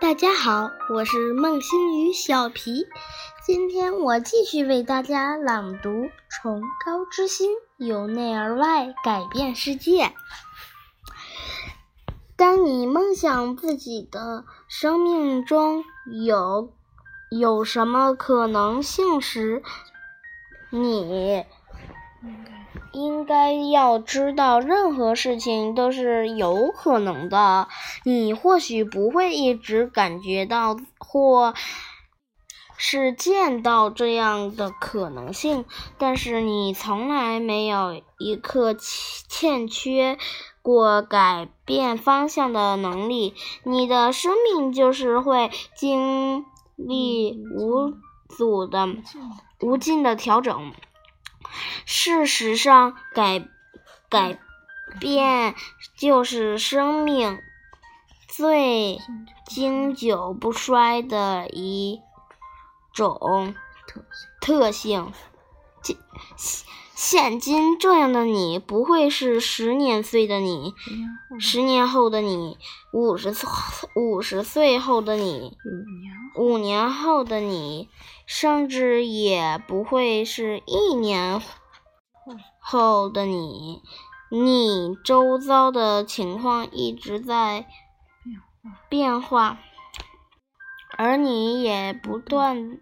大家好，我是孟星宇小皮。今天我继续为大家朗读《崇高之心》，由内而外改变世界。当你梦想自己的生命中有有什么可能性时，你应该要知道，任何事情都是有可能的。你或许不会一直感觉到或是见到这样的可能性，但是你从来没有一刻欠缺过改变方向的能力。你的生命就是会经历无阻的、无尽的调整。事实上，改改变就是生命最经久不衰的一种特性。现现今这样的你，不会是十年岁的你，十年后的你，五十岁五十岁后的你，五年后的你。甚至也不会是一年后的你，你周遭的情况一直在变化，而你也不断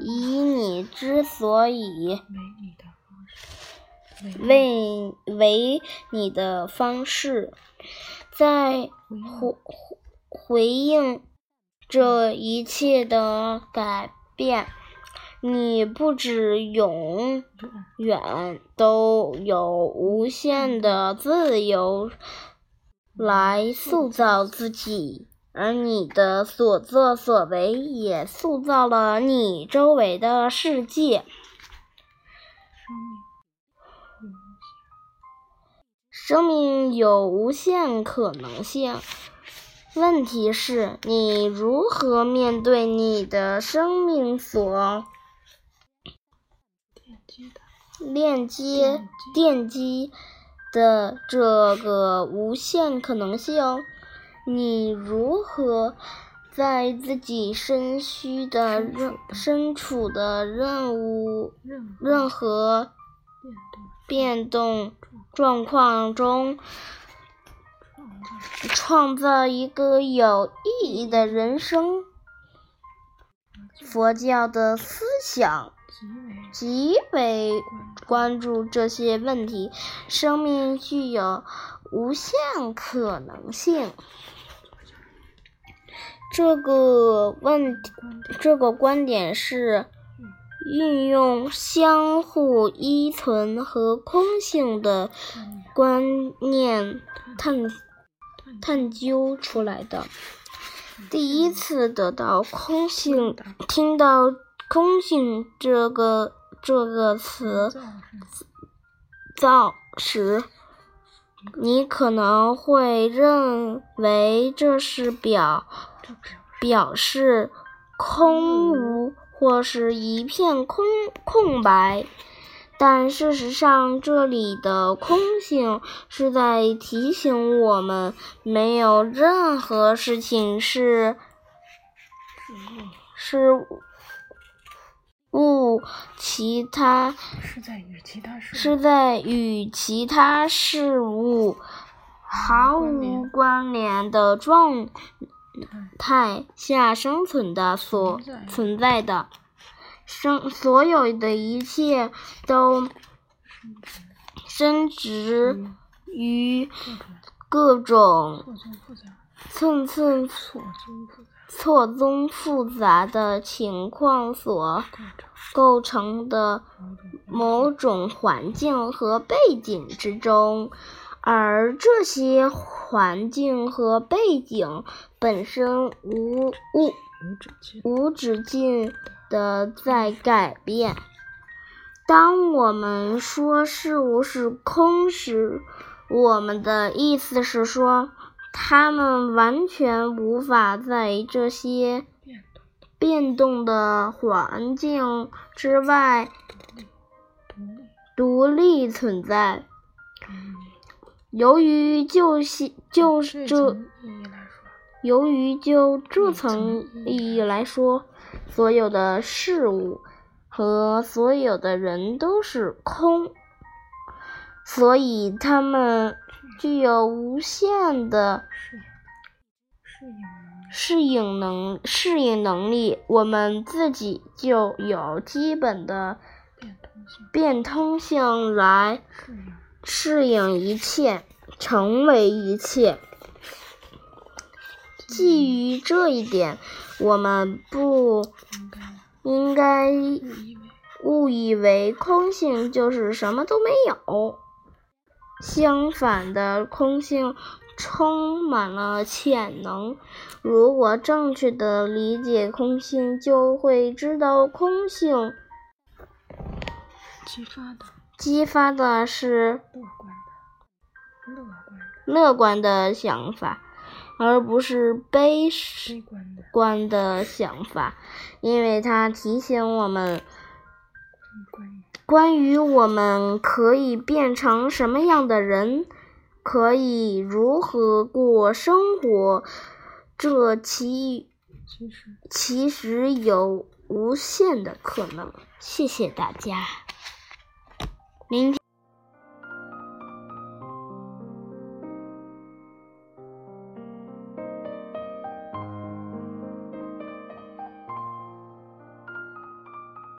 以你之所以为为你的方式，在回回应。这一切的改变，你不止永远都有无限的自由来塑造自己，而你的所作所为也塑造了你周围的世界。生命有无限可能性。问题是你如何面对你的生命所链接、电机的这个无限可能性？你如何在自己身虚的任身处的任务任何变动状况中？创造一个有意义的人生。佛教的思想极为关注这些问题。生命具有无限可能性。这个问这个观点是运用相互依存和空性的观念探。探究出来的，第一次得到空性，听到空性这个这个词造时，你可能会认为这是表表示空无或是一片空空白。但事实上，这里的空性是在提醒我们，没有任何事情是是物其他是在与其他事是在与其他事物毫无关联的状态下生存的所存在的。生所有的一切都生殖于各种寸寸错综复杂的情况所构成的某种环境和背景之中，而这些环境和背景本身无无无止境。的在改变。当我们说事物是空时，我们的意思是说，他们完全无法在这些变动的环境之外独立存在。由于就些就这由于就这层意义来说，所有的事物和所有的人都是空，所以他们具有无限的适应能，适应能力。我们自己就有基本的变通性，来适应一切，成为一切。基于这一点，我们不应该误以为空性就是什么都没有。相反的，空性充满了潜能。如果正确的理解空性，就会知道空性激发的激发的是乐观的想法，而不是悲观的想法，因为它提醒我们关于我们可以变成什么样的人，可以如何过生活，这其其实其实有无限的可能。谢谢大家，明天。